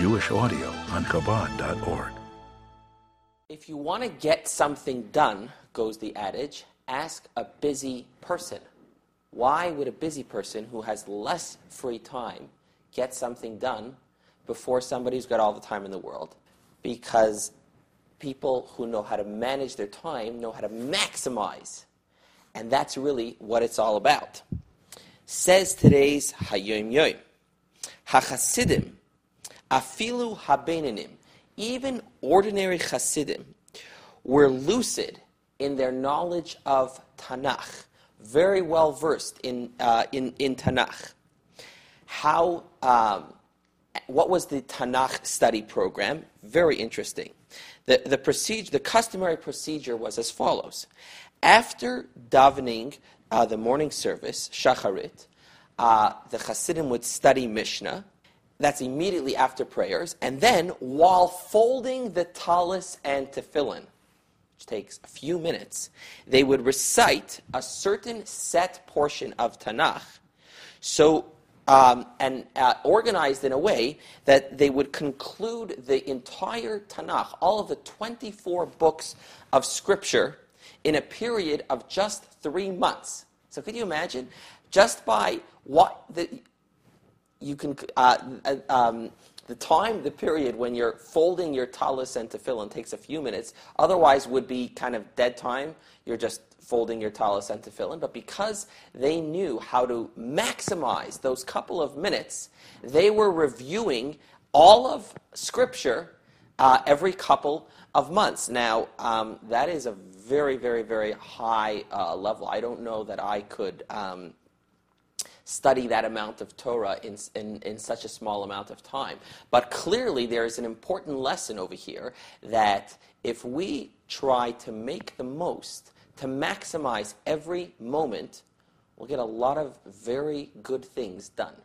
Jewish audio on Chabad.org. If you want to get something done, goes the adage, ask a busy person. Why would a busy person who has less free time get something done before somebody who's got all the time in the world? Because people who know how to manage their time know how to maximize. And that's really what it's all about. Says today's Hayom Yom. HaChasidim, afilu habeinanim, even ordinary Hasidim, were lucid in their knowledge of Tanakh, very well versed in, uh, in, in Tanakh. How, um, what was the Tanakh study program? Very interesting. The, the, procedure, the customary procedure was as follows. After davening uh, the morning service, Shacharit, uh, the Hasidim would study Mishnah. That's immediately after prayers. And then, while folding the talis and tefillin, which takes a few minutes, they would recite a certain set portion of Tanakh. So, um, and uh, organized in a way that they would conclude the entire Tanakh, all of the 24 books of Scripture, in a period of just three months. So, could you imagine? Just by what the, you can, uh, uh, um, the time, the period when you're folding your talis and tefillin takes a few minutes. Otherwise, would be kind of dead time. You're just folding your talis and tefillin. But because they knew how to maximize those couple of minutes, they were reviewing all of Scripture uh, every couple of months. Now, um, that is a very, very, very high uh, level. I don't know that I could. Um, study that amount of Torah in, in, in, such a small amount of time. But clearly, there is an important lesson over here that if we try to make the most, to maximize every moment, we'll get a lot of very good things done.